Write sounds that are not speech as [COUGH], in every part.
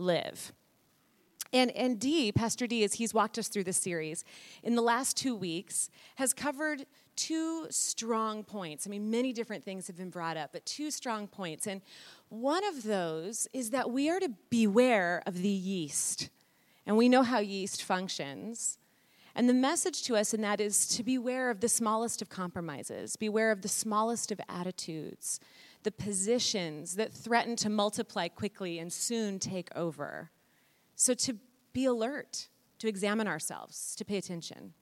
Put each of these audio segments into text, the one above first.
live? And, and D, Pastor D, as he's walked us through this series, in the last two weeks, has covered two strong points. I mean, many different things have been brought up, but two strong points. And one of those is that we are to beware of the yeast. And we know how yeast functions. And the message to us in that is to beware of the smallest of compromises, beware of the smallest of attitudes, the positions that threaten to multiply quickly and soon take over. So to be alert, to examine ourselves, to pay attention.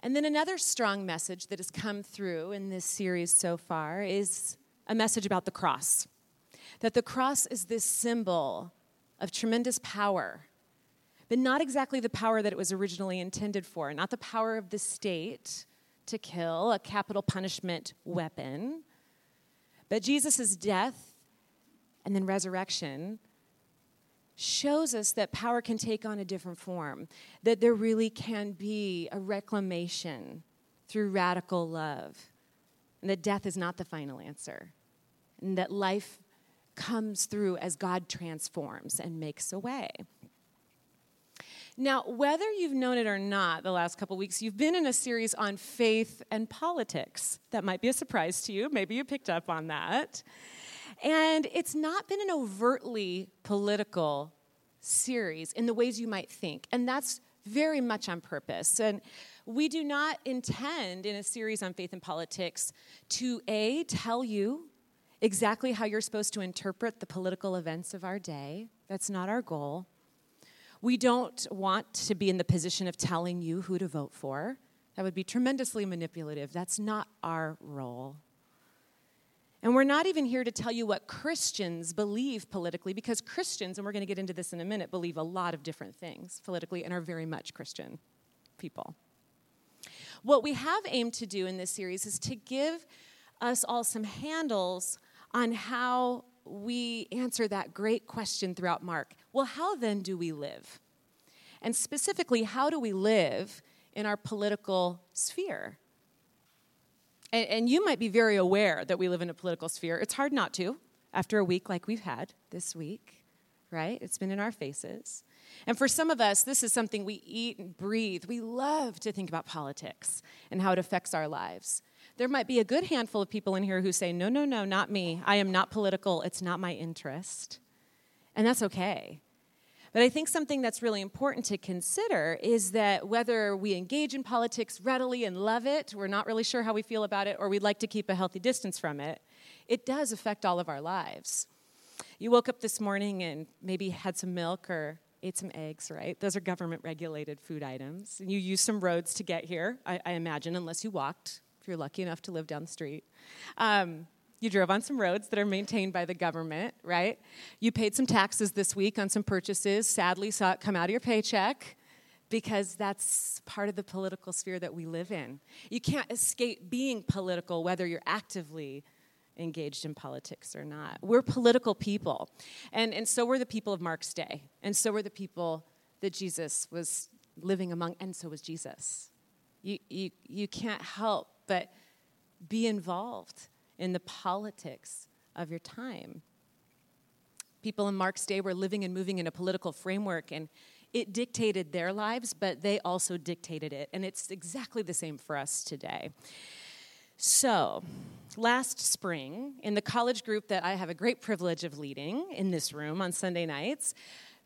And then another strong message that has come through in this series so far is a message about the cross. That the cross is this symbol of tremendous power, but not exactly the power that it was originally intended for, not the power of the state to kill, a capital punishment weapon, but Jesus' death and then resurrection shows us that power can take on a different form, that there really can be a reclamation through radical love, and that death is not the final answer, and that life comes through as God transforms and makes a way. Now, whether you've known it or not, the last couple weeks, you've been in a series on faith and politics. That might be a surprise to you. Maybe you picked up on that. And it's not been an overtly political series in the ways you might think. And that's very much on purpose. And we do not intend in a series on faith and politics to A, tell you exactly how you're supposed to interpret the political events of our day. That's not our goal. We don't want to be in the position of telling you who to vote for. That would be tremendously manipulative. That's not our role. And we're not even here to tell you what Christians believe politically, because Christians, and we're going to get into this in a minute, believe a lot of different things politically and are very much Christian people. What we have aimed to do in this series is to give us all some handles on how we answer that great question throughout Mark. Well, how then do we live? And specifically, how do we live in our political sphere? And, and, you might be very aware that we live in a political sphere. It's hard not to after a week like we've had this week, right? It's been in our faces. And for some of us, this is something we eat and breathe. We love to think about politics and how it affects our lives. There might be a good handful of people in here who say, no, no, no, not me. I am not political. It's not my interest. And that's okay. But I think something that's really important to consider is that whether we engage in politics readily and love it, we're not really sure how we feel about it, or we'd like to keep a healthy distance from it, it does affect all of our lives. You woke up this morning and maybe had some milk or ate some eggs, right? Those are government regulated food items. And you used some roads to get here, I, I imagine, unless you walked, you're lucky enough to live down the street. Um, you drove on some roads that are maintained by the government, right? You paid some taxes this week on some purchases, sadly, saw it come out of your paycheck because that's part of the political sphere that we live in. You can't escape being political whether you're actively engaged in politics or not. We're political people. And, and so were the people of Mark's day. And so were the people that Jesus was living among, and so was Jesus. You, you, you can't help but be involved in the politics of your time. People in Mark's day were living and moving in a political framework, and it dictated their lives, but they also dictated it. And it's exactly the same for us today. So, last spring, in the college group that I have a great privilege of leading in this room on Sunday nights,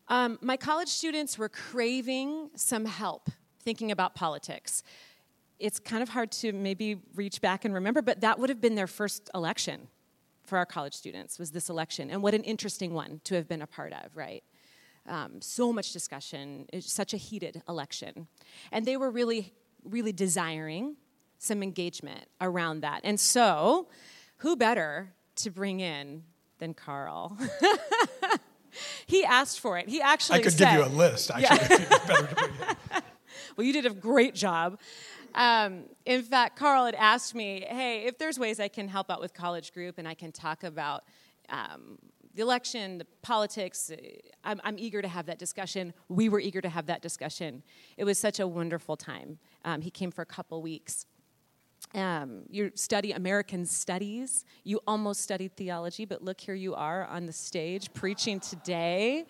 um, my college students were craving some help thinking about politics it's kind of hard to maybe reach back and remember, but that would have been their first election for our college students, was this election. And what an interesting one to have been a part of, right? Um, so much discussion, such a heated election. And they were really, really desiring some engagement around that. And so, who better to bring in than Carl? [LAUGHS] he asked for it. He actually I could said, give you a list, actually. Yeah. [LAUGHS] [LAUGHS] well, you did a great job. Um, in fact, Carl had asked me, hey, if there's ways I can help out with college group and I can talk about um, the election, the politics, uh, I'm, I'm, eager to have that discussion. We were eager to have that discussion. It was such a wonderful time. Um, he came for a couple weeks. Um, you study American studies. You almost studied theology, but look, here you are on the stage preaching today.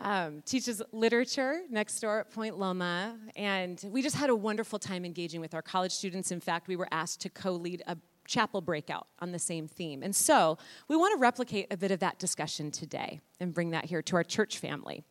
Um, teaches literature next door at Point Loma, and we just had a wonderful time engaging with our college students. In fact, we were asked to co lead a chapel breakout on the same theme. And so we want to replicate a bit of that discussion today and bring that here to our church family.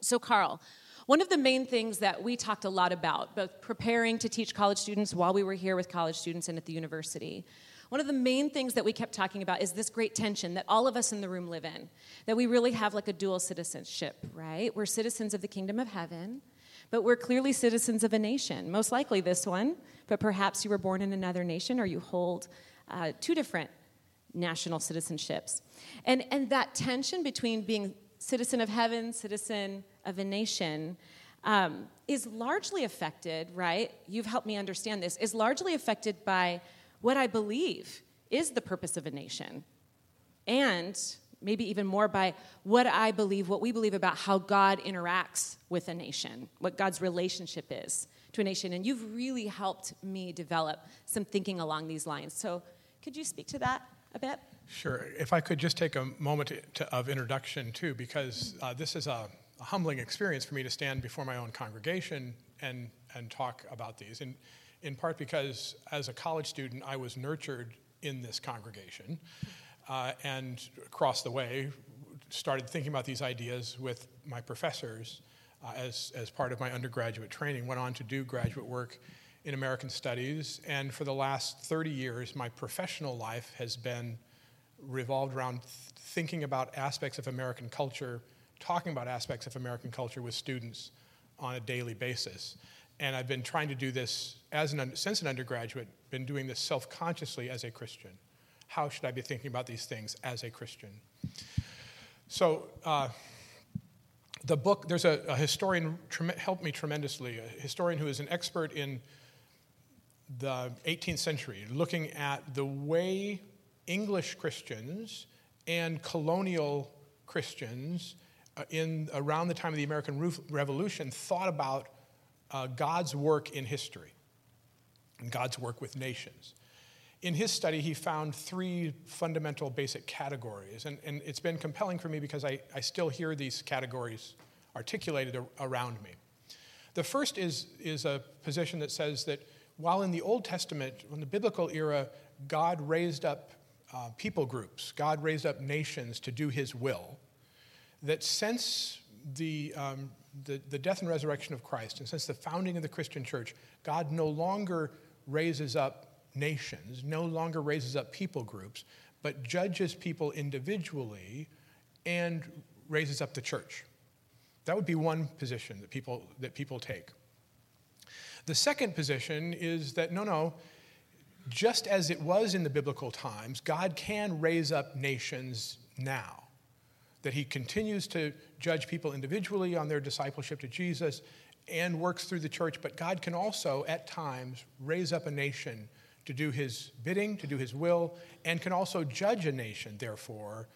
So, Carl, one of the main things that we talked a lot about, both preparing to teach college students while we were here with college students and at the university, one of the main things that we kept talking about is this great tension that all of us in the room live in, that we really have like a dual citizenship, right? We're citizens of the kingdom of heaven, but we're clearly citizens of a nation, most likely this one, but perhaps you were born in another nation or you hold uh, two different national citizenships. And, and that tension between being citizen of heaven, citizen of a nation, um, is largely affected, right? You've helped me understand this, is largely affected by what I believe is the purpose of a nation. And maybe even more by what I believe, what we believe about how God interacts with a nation, what God's relationship is to a nation. And you've really helped me develop some thinking along these lines. So, could you speak to that a bit? Sure. If I could just take a moment to, of introduction, too, because uh, this is a, a, humbling experience for me to stand before my own congregation and, and talk about these. And in part because as a college student, I was nurtured in this congregation. Uh, and across the way, started thinking about these ideas with my professors uh, as, as part of my undergraduate training. Went on to do graduate work in American Studies, and for the last 30 years, my professional life has been revolved around thinking about aspects of American culture, talking about aspects of American culture with students on a daily basis. And I've been trying to do this as an, since an undergraduate, been doing this self consciously as a Christian. How should I be thinking about these things as a Christian? So, uh, the book, there's a, a historian helped me tremendously, a historian who is an expert in the 18th century, looking at the way English Christians and colonial Christians uh, in around the time of the American Revolution thought about uh, God's work in history and God's work with nations. In his study, he found three fundamental basic categories, and, and it's been compelling for me because I, I still hear these categories articulated around me. The first is, is a position that says that while in the Old Testament, in the biblical era, God raised up uh, people groups, God raised up nations to do his will, that since the, um, the, the death and resurrection of Christ, and since the founding of the Christian church, God no longer raises up nations, no longer raises up people groups, but judges people individually and raises up the church. That would be one position that people, that people take. The second position is that no, no, just as it was in the biblical times, God can raise up nations now. That he continues to judge people individually on their discipleship to Jesus and works through the church, but God can also, at times, raise up a nation to do his bidding, to do his will, and can also judge a nation, therefore,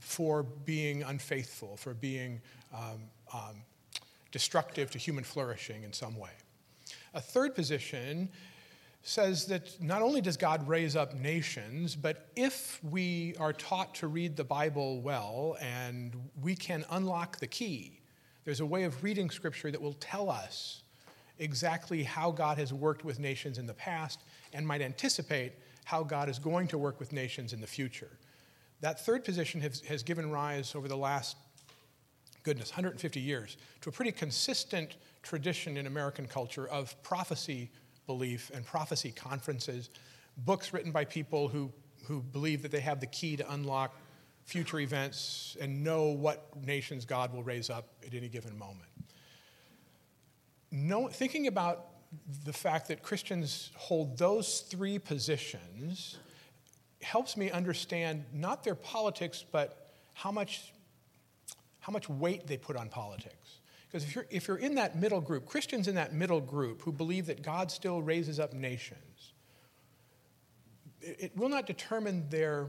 for being unfaithful, for being um, um, destructive to human flourishing in some way. A third position says that not only does God raise up nations, but if we are taught to read the Bible well and we can unlock the key, there's a way of reading Scripture that will tell us exactly how God has worked with nations in the past and might anticipate how God is going to work with nations in the future. That third position has, has given rise over the last, goodness, 150 years to a pretty consistent tradition in American culture of prophecy belief and prophecy conferences, books written by people who, who believe that they have the key to unlock future events and know what nations God will raise up at any given moment. Know, thinking about the fact that Christians hold those three positions helps me understand not their politics, but how much, how much weight they put on politics. Because if you're, if you're in that middle group, Christians in that middle group who believe that God still raises up nations, it, it will not determine their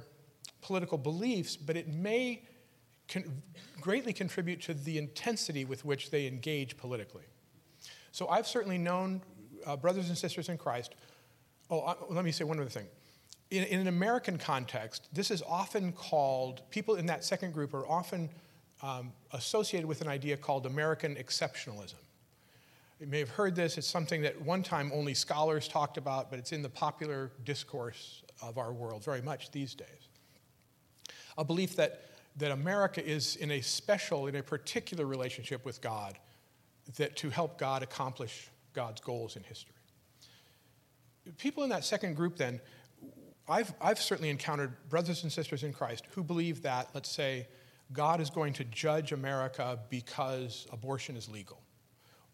political beliefs, but it may con- greatly contribute to the intensity with which they engage politically. So I've certainly known uh, brothers and sisters in Christ Oh, uh, let me say one other thing. In, in, an American context, this is often called, people in that second group are often um, associated with an idea called American exceptionalism. You may have heard this. It's something that one time only scholars talked about, but it's in the popular discourse of our world very much these days. A belief that, that America is in a special, in a particular relationship with God, that to help God accomplish God's goals in history. People in that second group, then, I've, I've certainly encountered brothers and sisters in Christ who believe that, let's say, God is going to judge America because abortion is legal,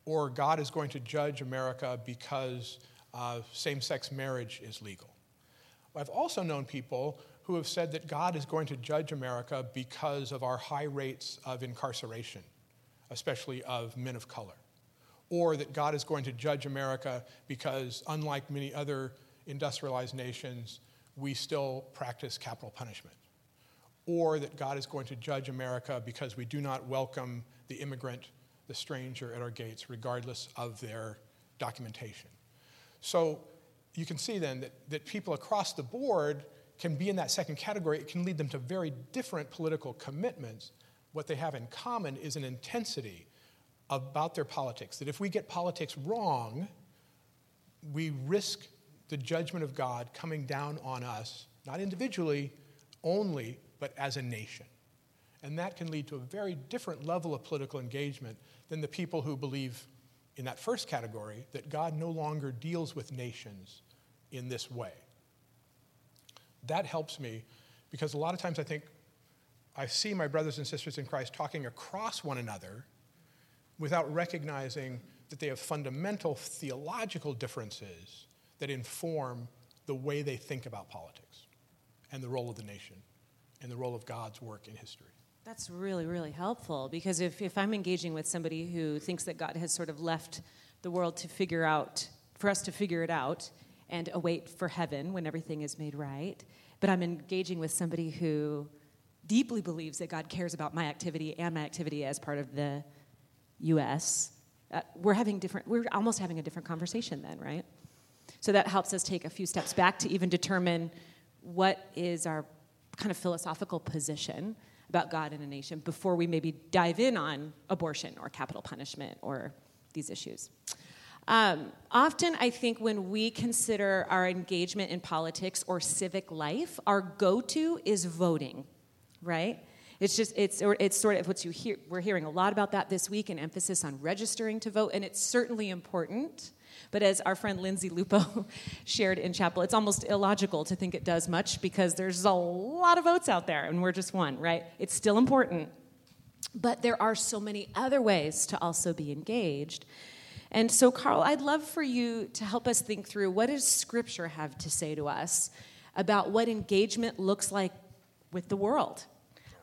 or God is going to judge America because uh, same sex marriage is legal. I've also known people who have said that God is going to judge America because of our high rates of incarceration, especially of men of color. Or that God is going to judge America because, unlike many other industrialized nations, we still practice capital punishment or that God is going to judge America because we do not welcome the immigrant, the stranger at our gates, regardless of their documentation. So you can see then that, that people across the board can be in that second category. It can lead them to very different political commitments. What they have in common is an intensity about their politics, that if we get politics wrong, we risk the judgment of God coming down on us, not individually only, but as a nation. And that can lead to a very different level of political engagement than the people who believe in that first category that God no longer deals with nations in this way. That helps me because a lot of times I think I see my brothers and sisters in Christ talking across one another without recognizing that they have fundamental theological differences that inform the way they think about politics and the role of the nation and the role of God's work in history. That's really, really helpful because if, if I'm engaging with somebody who thinks that God has sort of left the world to figure out, for us to figure it out and await for heaven when everything is made right, but I'm engaging with somebody who deeply believes that God cares about my activity and my activity as part of the U.S., uh, we're having different, we're almost having a different conversation then, right? So that helps us take a few steps back to even determine what is our kind of philosophical position about God and a nation before we maybe dive in on abortion or capital punishment or these issues. Um, often, I think when we consider our engagement in politics or civic life, our go to is voting, right? It's just, it's, it's sort of what you hear. We're hearing a lot about that this week, an emphasis on registering to vote, and it's certainly important. But as our friend Lindsay Lupo [LAUGHS] shared in chapel, it's almost illogical to think it does much because there's a lot of votes out there and we're just one, right? It's still important. But there are so many other ways to also be engaged. And so, Carl, I'd love for you to help us think through what does Scripture have to say to us about what engagement looks like with the world?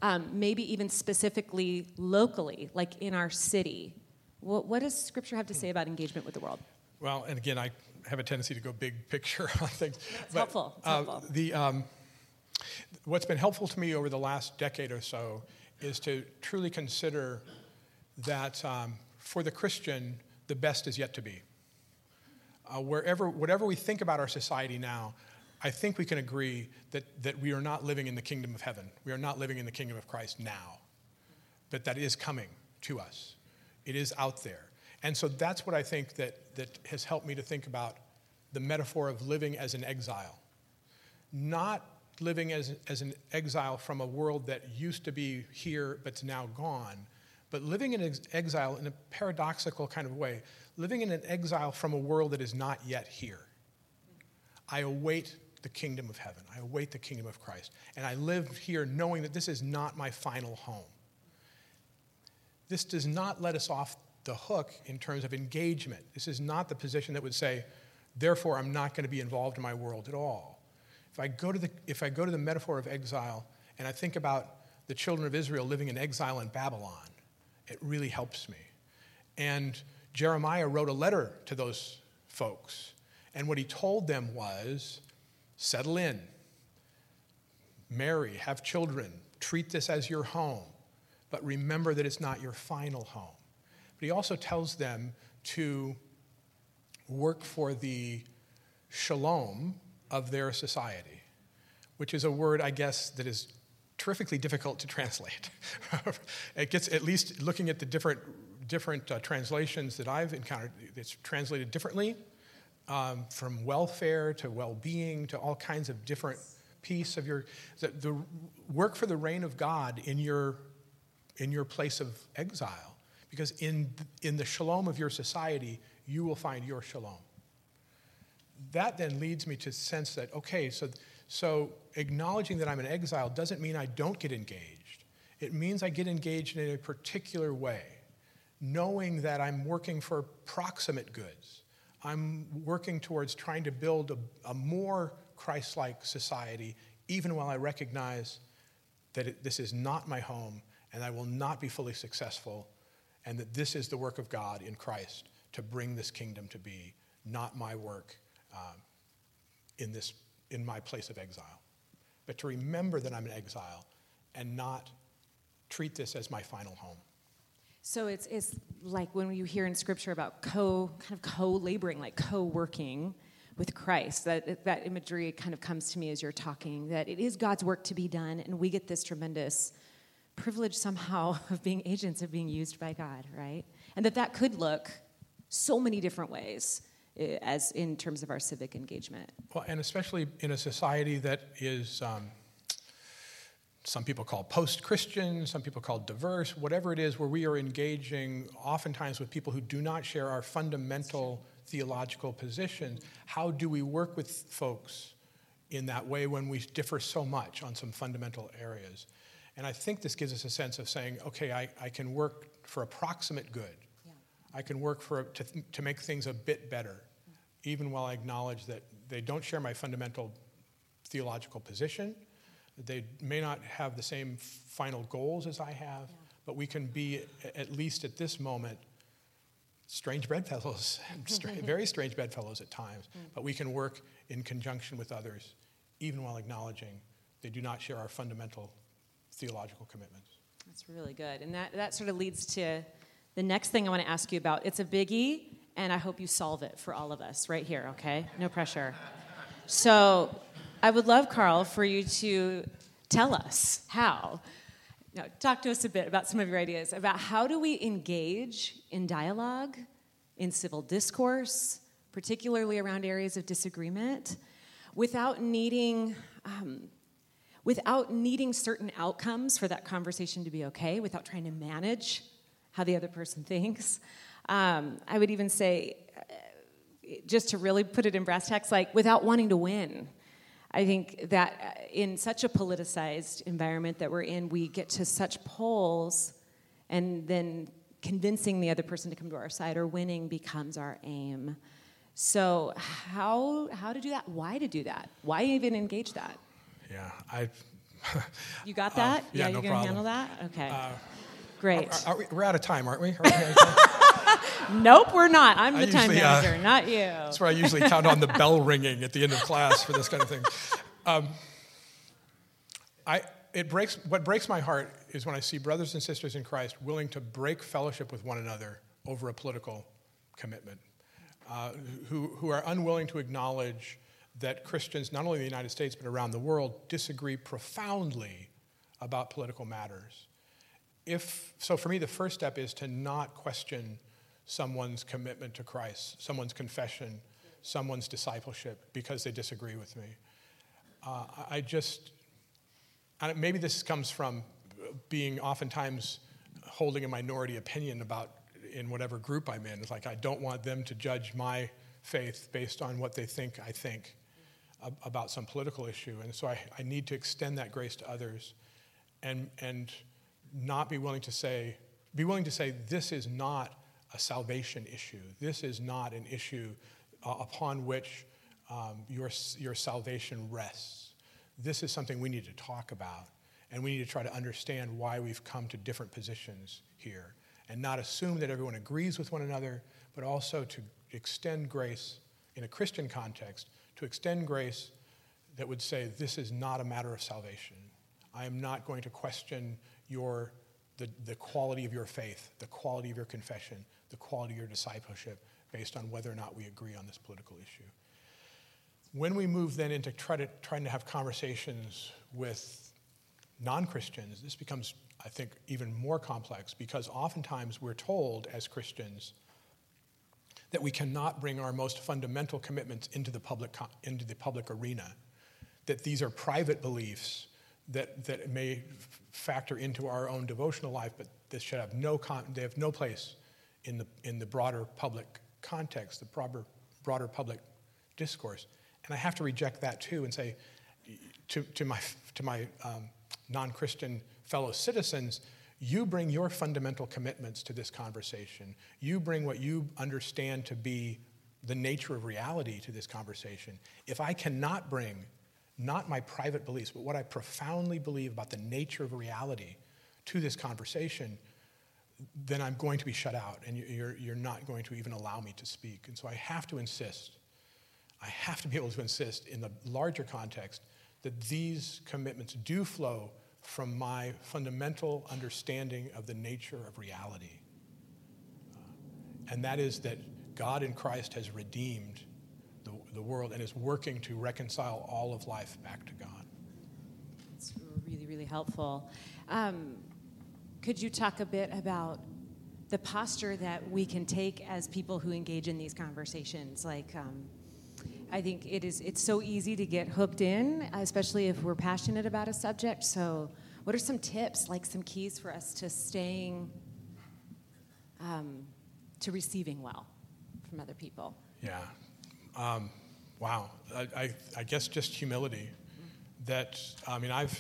Um, maybe even specifically locally, like in our city. What, what does Scripture have to say about engagement with the world? Well, and again, I have a tendency to go big picture [LAUGHS] on things. It's but, helpful. It's uh, helpful. The, um, what's been helpful to me over the last decade or so is to truly consider that um, for the Christian, the best is yet to be. Uh, wherever, whatever we think about our society now, I think we can agree that, that we are not living in the kingdom of heaven. We are not living in the kingdom of Christ now. But that is coming to us, it is out there. And so that's what I think that, that has helped me to think about the metaphor of living as an exile. Not living as, as an exile from a world that used to be here but's now gone, but living in ex- exile in a paradoxical kind of way, living in an exile from a world that is not yet here. I await the kingdom of heaven. I await the kingdom of Christ. And I live here knowing that this is not my final home. This does not let us off the hook in terms of engagement. This is not the position that would say, therefore, I'm not going to be involved in my world at all. If I go to the, if I go to the metaphor of exile and I think about the children of Israel living in exile in Babylon, it really helps me. And Jeremiah wrote a letter to those folks. And what he told them was settle in, marry, have children, treat this as your home, but remember that it's not your final home. But he also tells them to work for the shalom of their society, which is a word, I guess, that is terrifically difficult to translate. [LAUGHS] it gets, at least looking at the different, different uh, translations that I've encountered, it's translated differently um, from welfare to well being to all kinds of different peace of your the, the, work for the reign of God in your in your place of exile because in in the shalom of your society you will find your shalom. That then leads me to sense that okay so so acknowledging that I'm an exile doesn't mean I don't get engaged. It means I get engaged in a particular way knowing that I'm working for proximate goods. I'm working towards trying to build a, a more Christ like society, even while I recognize that it, this is not my home and I will not be fully successful, and that this is the work of God in Christ to bring this kingdom to be, not my work um, in, this, in my place of exile. But to remember that I'm an exile and not treat this as my final home. So it's, it's like when you hear in scripture about co kind of co-laboring, like co-working with Christ. That that imagery kind of comes to me as you're talking. That it is God's work to be done, and we get this tremendous privilege somehow [LAUGHS] of being agents of being used by God, right? And that that could look so many different ways eh, as in terms of our civic engagement. Well, and especially in a society that is. Um, some people call post Christian, some people call diverse, whatever it is, where we are engaging oftentimes with people who do not share our fundamental theological positions. How do we work with folks in that way when we differ so much on some fundamental areas? And I think this gives us a sense of saying, okay, I, I can work for approximate good. Yeah. I can work for, to, to make things a bit better, even while I acknowledge that they don't share my fundamental theological position they may not have the same final goals as I have, yeah. but we can be, at least at this moment, strange bedfellows, [LAUGHS] [LAUGHS] very strange bedfellows at times, mm. but we can work in conjunction with others, even while acknowledging they do not share our fundamental theological commitments. That's really good. And that, that sort of leads to the next thing I want to ask you about. It's a biggie, and I hope you solve it for all of us right here, okay? No pressure. So, I would love, Carl, for you to tell us how. Talk to us a bit about some of your ideas about how do we engage in dialogue, in civil discourse, particularly around areas of disagreement, without needing. Um, without needing certain outcomes for that conversation to be okay, without trying to manage how the other person [LAUGHS] thinks. Um, I would even say, uh, just to really put it in brass tacks, like without wanting to win, I think that uh, in such a politicized environment that we're in, we get to such poles, and then convincing the other person to come to our side or winning becomes our aim. So, how how to do that? Why to do that? Why even engage that? Yeah, I. [LAUGHS] you got that? Uh, yeah, yeah, you're no gonna handle that. Okay. Uh, Great. Are, are we, we're out of time, aren't we? [LAUGHS] nope, we're not. I'm the I time usually, manager, uh, not you. That's where I usually count on the [LAUGHS] bell ringing at the end of class for this kind of thing. Um, I, it breaks, what breaks my heart is when I see brothers and sisters in Christ willing to break fellowship with one another over a political commitment, uh, who, who are unwilling to acknowledge that Christians, not only in the United States but around the world, disagree profoundly about political matters. If so for me the first step is to not question someone's commitment to christ someone's confession someone's discipleship because they disagree with me. Uh, i just maybe this comes from being oftentimes holding a minority opinion about in whatever group i'm in. It's like i don't want them to judge my faith based on what they think i think about some political issue and so I, I need to extend that grace to others and and not be willing to say, be willing to say, this is not a salvation issue. This is not an issue uh, upon which um, your, your salvation rests. This is something we need to talk about, and we need to try to understand why we've come to different positions here, and not assume that everyone agrees with one another, but also to extend grace in a Christian context, to extend grace that would say, this is not a matter of salvation. I am not going to question your, the, the quality of your faith, the quality of your confession, the quality of your discipleship based on whether or not we agree on this political issue. when we move then into to, trying to have conversations with non Christians, this becomes, I think, even more complex because oftentimes we're told as Christians that we cannot bring our most fundamental commitments into the public, into the public arena, that these are private beliefs that, that may factor into our own devotional life, but this should have no con- they have no place in the, in the broader public context, the broader, broader public discourse. And I have to reject that too and say to, to my, to my um, non Christian fellow citizens, you bring your fundamental commitments to this conversation. You bring what you understand to be the nature of reality to this conversation. If I cannot bring not my private beliefs, but what I profoundly believe about the nature of reality to this conversation, then I'm going to be shut out and you're, you're not going to even allow me to speak. And so I have to insist, I have to be able to insist in the larger context that these commitments do flow from my fundamental understanding of the nature of reality. Uh, and that is that God in Christ has redeemed the, the world and is working to reconcile all of life back to God. It's really, really helpful. Um, could you talk a bit about the posture that we can take as people who engage in these conversations? Like, um, I think it is it's so easy to get hooked in, especially if we're passionate about a subject. So, what are some tips, like some keys for us to staying um, to receiving well from other people? Yeah. Um, wow. I, I, I, guess just humility. That I mean, I've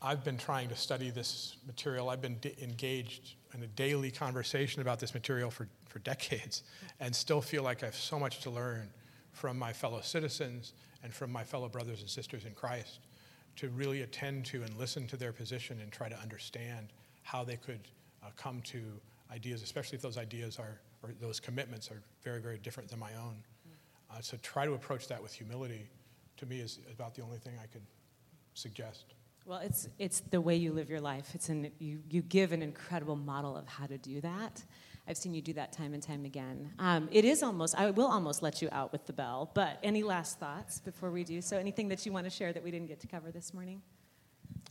I've been trying to study this material. I've been engaged in a daily conversation about this material for, for decades, and still feel like I have so much to learn from my fellow citizens and from my fellow brothers and sisters in Christ to really attend to and listen to their position and try to understand how they could uh, come to ideas, especially if those ideas are, or those commitments are very, very different than my own. Uh, so try to approach that with humility, to me, is about the only thing I could suggest. Well, it's, it's the way you live your life. It's an, you, you give an incredible model of how to do that. I've seen you do that time and time again. Um, it is almost, I will almost let you out with the bell, but any last thoughts before we do so? Anything that you want to share that we didn't get to cover this morning?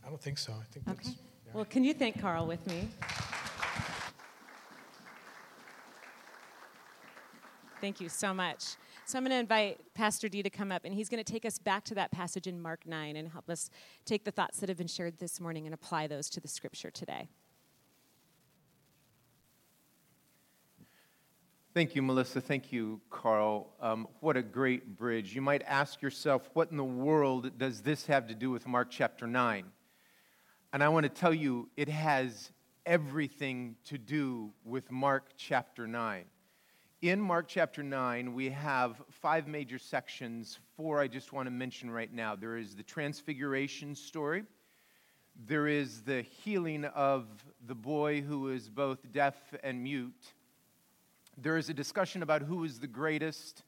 I don't think so. I think okay. Yeah. Well, can you thank Carl with me? Thank you so much. So I'm going to invite Pastor D to come up, and he's going to take us back to that passage in Mark 9 and help us take the thoughts that have been shared this morning and apply those to the scripture today. Thank you, Melissa. Thank you, Carl. Um, what a great bridge. You might ask yourself, what in the world does this have to do with Mark chapter 9? And I want to tell you, it has everything to do with Mark chapter 9. In Mark chapter 9, we have five major sections. Four I just want to mention right now. There is the transfiguration story, there is the healing of the boy who is both deaf and mute there is a discussion about who is the greatest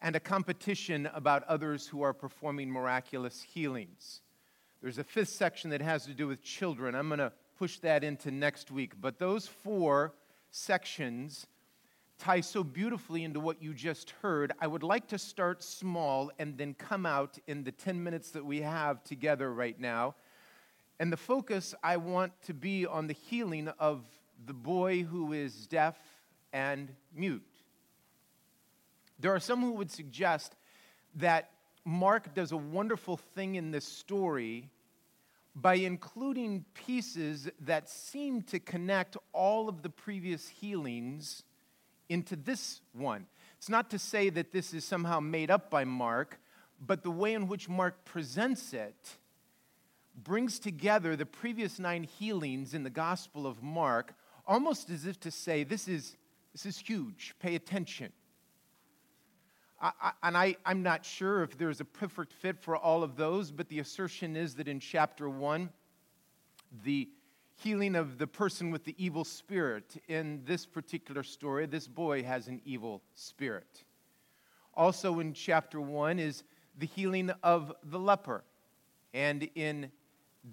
and a competition about others who are performing miraculous healings. There's a fifth section that has to do with children. I'm going to push that into next week. But those four sections tie so beautifully into what you just heard. I would like to start small and then come out in the 10 minutes that we have together right now. And the focus I want to be on the healing of the boy who is deaf and mute. There are some who would suggest that Mark does a wonderful thing in this story by including pieces that seem to connect all of the previous healings into this one. It's not to say that this is somehow made up by Mark, but the way in which Mark presents it brings together the previous nine healings in the Gospel of Mark, almost as if to say, this is this is huge. Pay attention. I, I, and I, I'm not sure if there's a perfect fit for all of those, but the assertion is that in chapter one, the healing of the person with the evil spirit. In this particular story, this boy has an evil spirit. Also in chapter 1 is the healing of the leper. And in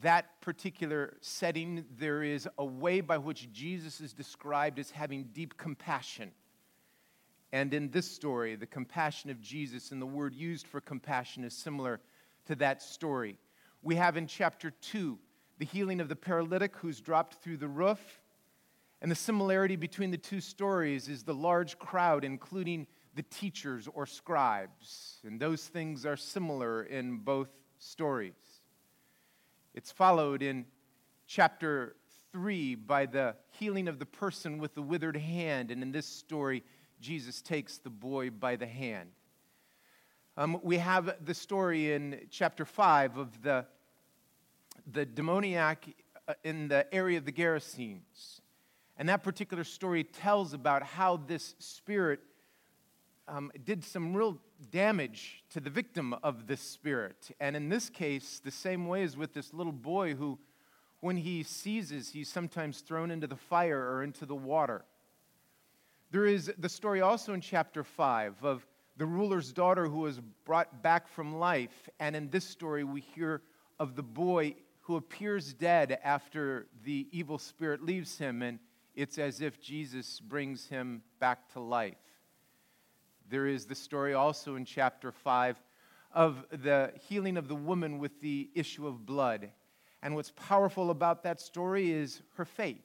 that particular setting, there is a way by which Jesus is described as having deep compassion. And in this story, the compassion of Jesus and the word used for compassion is similar to that story. We have in chapter 2 the healing of the paralytic who's dropped through the roof. And the similarity between the two stories is the large crowd, including the teachers or scribes. And those things are similar in both stories. It's followed in chapter 3 by the healing of the person with the withered hand. And in this story, Jesus takes the boy by the hand. Um, we have the story in chapter 5 of the, the demoniac uh, in the area of the Gerasenes. And that particular story tells about how this spirit um, did some real damage to the victim of this spirit. And in this case, the same way as with this little boy who, when he seizes, he's sometimes thrown into the fire or into the water. There is the story also in chapter 5 of the ruler's daughter who was brought back from life. And in this story, we hear of the boy who appears dead after the evil spirit leaves him. And it's as if Jesus brings him back to life. There is the story also in chapter 5 of the healing of the woman with the issue of blood. And what's powerful about that story is her faith.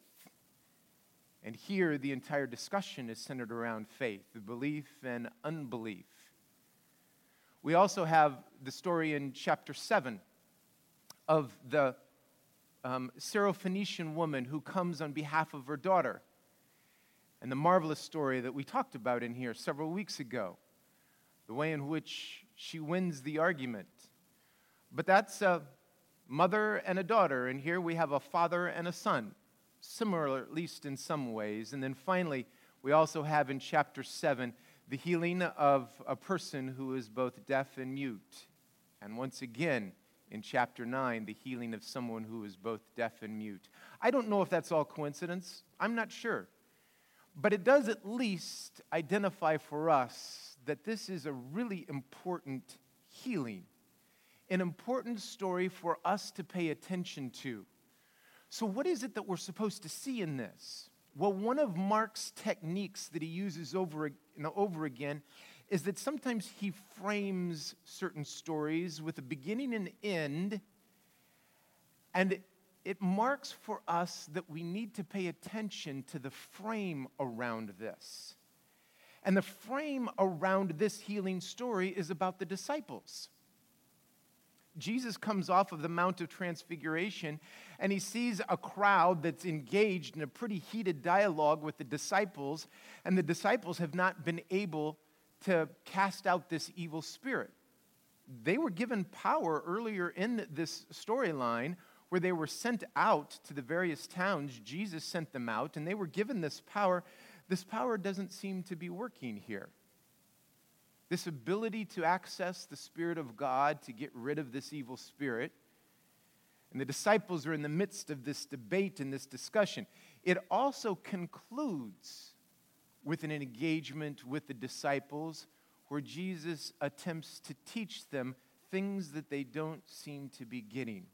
And here, the entire discussion is centered around faith, the belief and unbelief. We also have the story in chapter 7 of the um, Syrophoenician woman who comes on behalf of her daughter and the marvelous story that we talked about in here several weeks ago, the way in which she wins the argument. But that's a mother and a daughter, and here we have a father and a son, similar at least in some ways. And then finally, we also have in chapter 7 the healing of a person who is both deaf and mute. And once again, in chapter 9, the healing of someone who is both deaf and mute. I don't know if that's all coincidence. I'm not sure. But it does at least identify for us that this is a really important healing, an important story for us to pay attention to. So, what is it that we're supposed to see in this? Well, one of Mark's techniques that he uses over and over again is that sometimes he frames certain stories with a beginning and end, and it marks for us that we need to pay attention to the frame around this. And the frame around this healing story is about the disciples. Jesus comes off of the Mount of Transfiguration and he sees a crowd that's engaged in a pretty heated dialogue with the disciples, and the disciples have not been able to cast out this evil spirit. They were given power earlier in this storyline where they were sent out to the various towns. Jesus sent them out, and they were given this power. This power doesn't seem to be working here. This ability to access the Spirit of God to get rid of this evil spirit. And the disciples are in the midst of this debate and this discussion. It also concludes with an engagement with the disciples where Jesus attempts to teach them things that they don't seem to be getting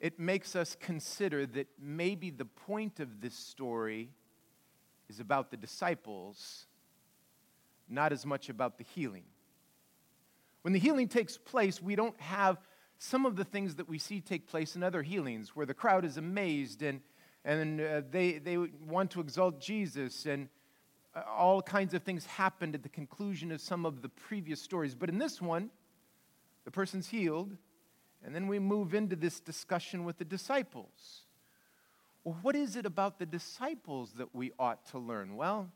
it makes us consider that maybe the point of this story is about the disciples, not as much about the healing. When the healing takes place, we don't have some of the things that we see take place in other healings, where the crowd is amazed and, and uh, they, they want to exalt Jesus, and uh, all kinds of things happened at the conclusion of some of the previous stories. But in this one, the person's healed, and then we move into this discussion with the disciples. Well, what is it about the disciples that we ought to learn? Well,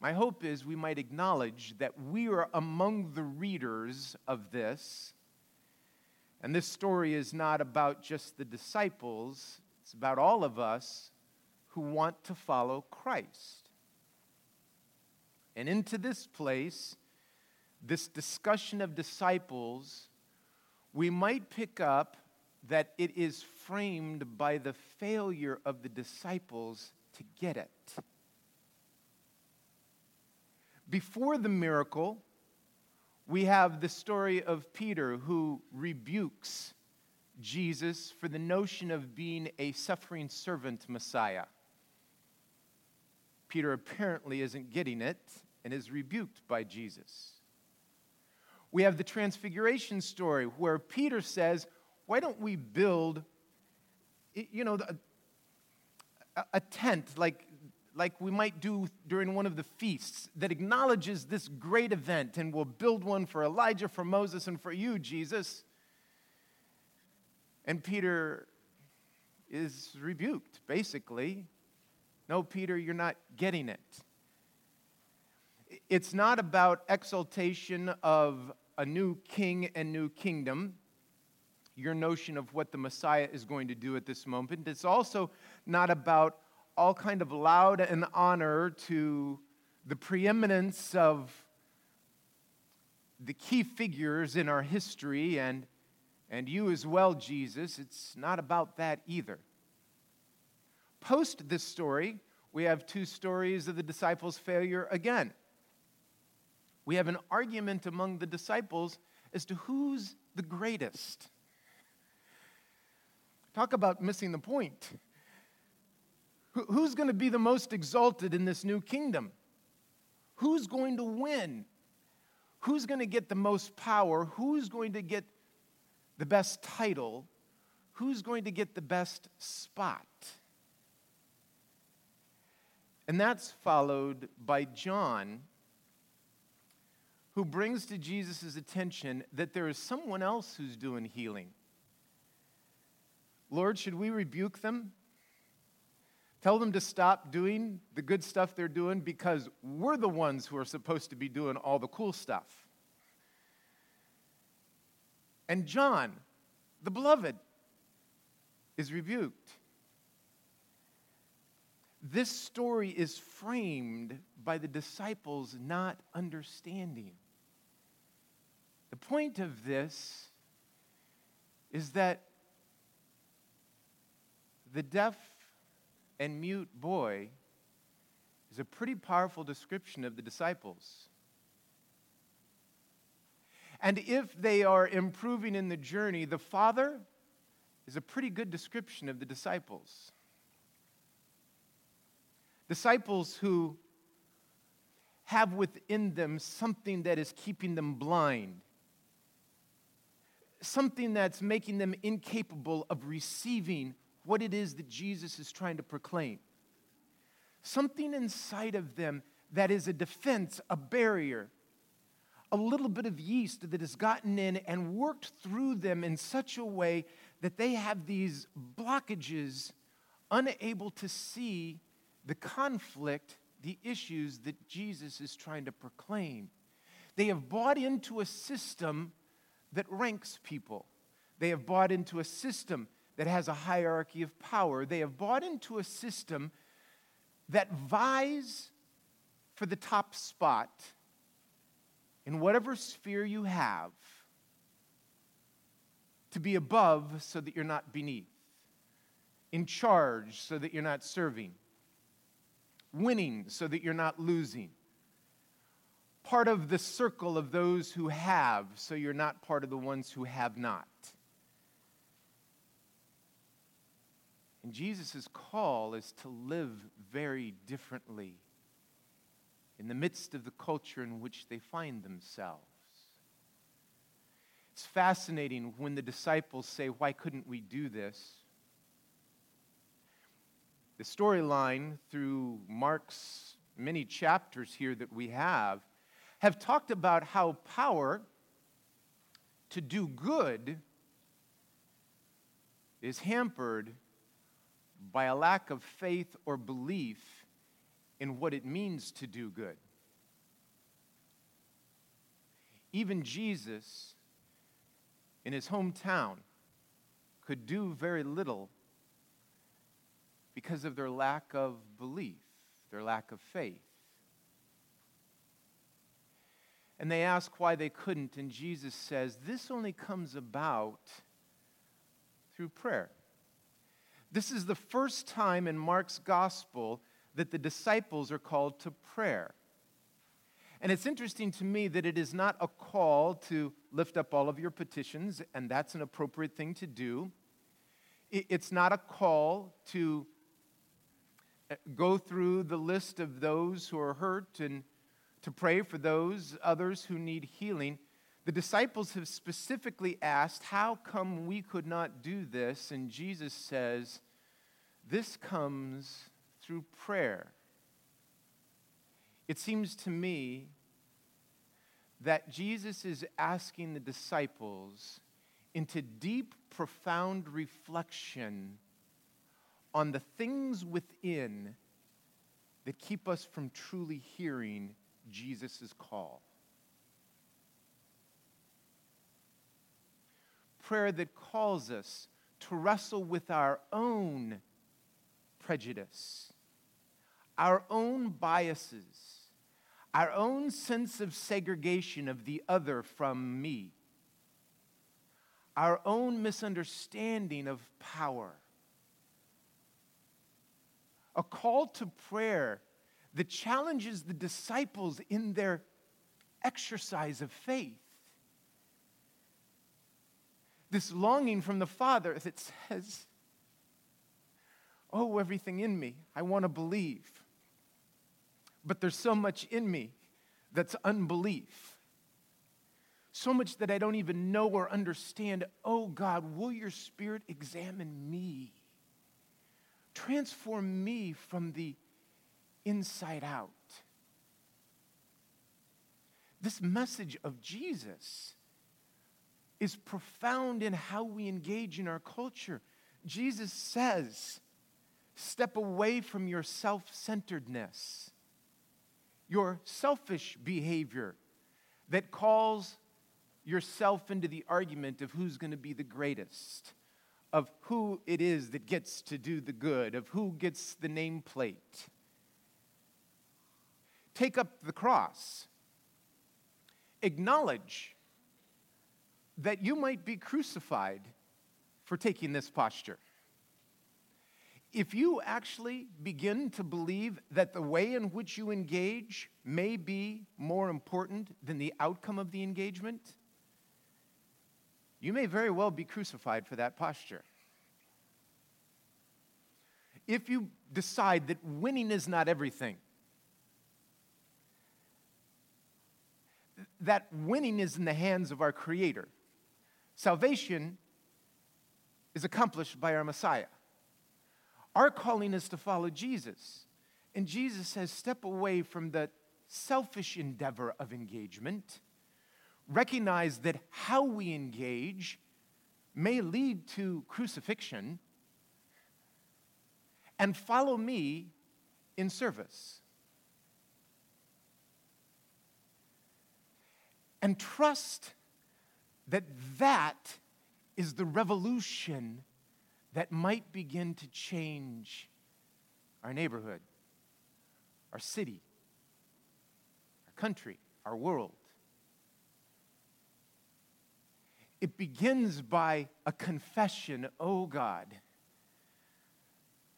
my hope is we might acknowledge that we are among the readers of this. And this story is not about just the disciples, it's about all of us who want to follow Christ. And into this place, this discussion of disciples we might pick up that it is framed by the failure of the disciples to get it. Before the miracle, we have the story of Peter who rebukes Jesus for the notion of being a suffering servant Messiah. Peter apparently isn't getting it and is rebuked by Jesus. We have the transfiguration story where Peter says, Why don't we build, you know, a, a tent like, like we might do during one of the feasts that acknowledges this great event, and we'll build one for Elijah, for Moses, and for you, Jesus. And Peter is rebuked, basically. No, Peter, you're not getting it. It's not about exaltation of a new king and new kingdom, your notion of what the Messiah is going to do at this moment. It's also not about all kind of laud and honor to the preeminence of the key figures in our history and, and you as well, Jesus. It's not about that either. Post this story, we have two stories of the disciples' failure again. We have an argument among the disciples as to who's the greatest. Talk about missing the point. Who's going to be the most exalted in this new kingdom? Who's going to win? Who's going to get the most power? Who's going to get the best title? Who's going to get the best spot? And that's followed by John, who brings to Jesus' attention that there is someone else who's doing healing. Lord, should we rebuke them? Tell them to stop doing the good stuff they're doing because we're the ones who are supposed to be doing all the cool stuff. And John, the beloved, is rebuked. This story is framed by the disciples not understanding. The point of this is that the deaf and mute boy is a pretty powerful description of the disciples. And if they are improving in the journey, the Father is a pretty good description of the disciples. Disciples who have within them something that is keeping them blind, something that's making them incapable of receiving what it is that Jesus is trying to proclaim. Something inside of them that is a defense, a barrier, a little bit of yeast that has gotten in and worked through them in such a way that they have these blockages, unable to see the conflict, the issues that Jesus is trying to proclaim. They have bought into a system that ranks people. They have bought into a system that has a hierarchy of power. They have bought into a system that vies for the top spot in whatever sphere you have to be above so that you're not beneath, in charge so that you're not serving, winning so that you're not losing, part of the circle of those who have so you're not part of the ones who have not. And Jesus' call is to live very differently in the midst of the culture in which they find themselves. It's fascinating when the disciples say, Why couldn't we do this? The storyline through Mark's many chapters here that we have have talked about how power to do good is hampered by a lack of faith or belief in what it means to do good. Even Jesus, in his hometown, could do very little because of their lack of belief, their lack of faith. And they ask why they couldn't, and Jesus says, This only comes about through prayer. This is the first time in Mark's gospel that the disciples are called to prayer. And it's interesting to me that it is not a call to lift up all of your petitions, and that's an appropriate thing to do. It's not a call to uh, go through the list of those who are hurt and to pray for those others who need healing, the disciples have specifically asked, How come we could not do this? And Jesus says, This comes through prayer. It seems to me that Jesus is asking the disciples into deep, profound reflection on the things within that keep us from truly hearing Jesus' call. Prayer that calls us to wrestle with our own prejudice, our own biases, our own sense of segregation of the other from me, our own misunderstanding of power. A call to prayer that challenges the disciples in their exercise of faith. This longing from the Father that says, Oh, everything in me, I want to believe. But there's so much in me that's unbelief. So much that I don't even know or understand. Oh, God, will your Spirit examine me? Transform me from the inside out. This message of Jesus is profound in how we engage in our culture. Jesus says, step away from your self centeredness, your selfish behavior that calls yourself into the argument of who's going to be the greatest, of who it is that gets to do the good, of who gets the nameplate take up the cross. Acknowledge that you might be crucified for taking this posture. If you actually begin to believe that the way in which you engage may be more important than the outcome of the engagement, you may very well be crucified for that posture. If you decide that winning is not everything, that winning is in the hands of our Creator. Salvation is accomplished by our Messiah. Our calling is to follow Jesus. And Jesus says, step away from the selfish endeavor of engagement. Recognize that how we engage may lead to crucifixion. And follow me in service. And trust that that is the revolution that might begin to change our neighborhood, our city, our country, our world. It begins by a confession oh God,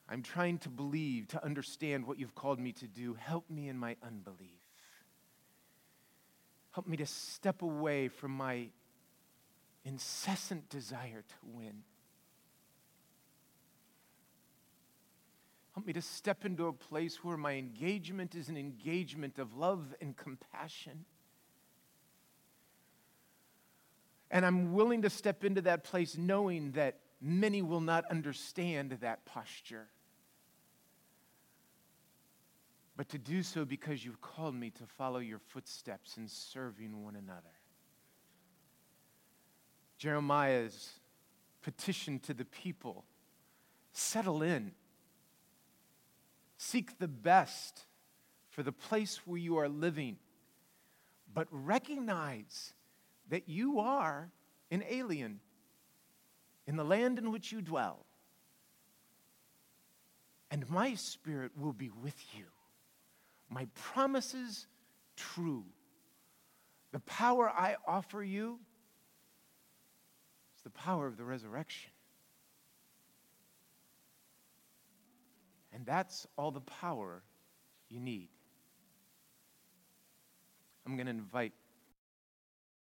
I'm trying to believe, to understand what you've called me to do. Help me in my unbelief. Help me to step away from my incessant desire to win. Help me to step into a place where my engagement is an engagement of love and compassion. And I'm willing to step into that place knowing that many will not understand that posture but to do so because you've called me to follow your footsteps in serving one another. Jeremiah's petition to the people settle in, seek the best for the place where you are living, but recognize that you are an alien in the land in which you dwell. And my spirit will be with you my promises true. The power I offer you is the power of the resurrection. And that's all the power you need. I'm going to invite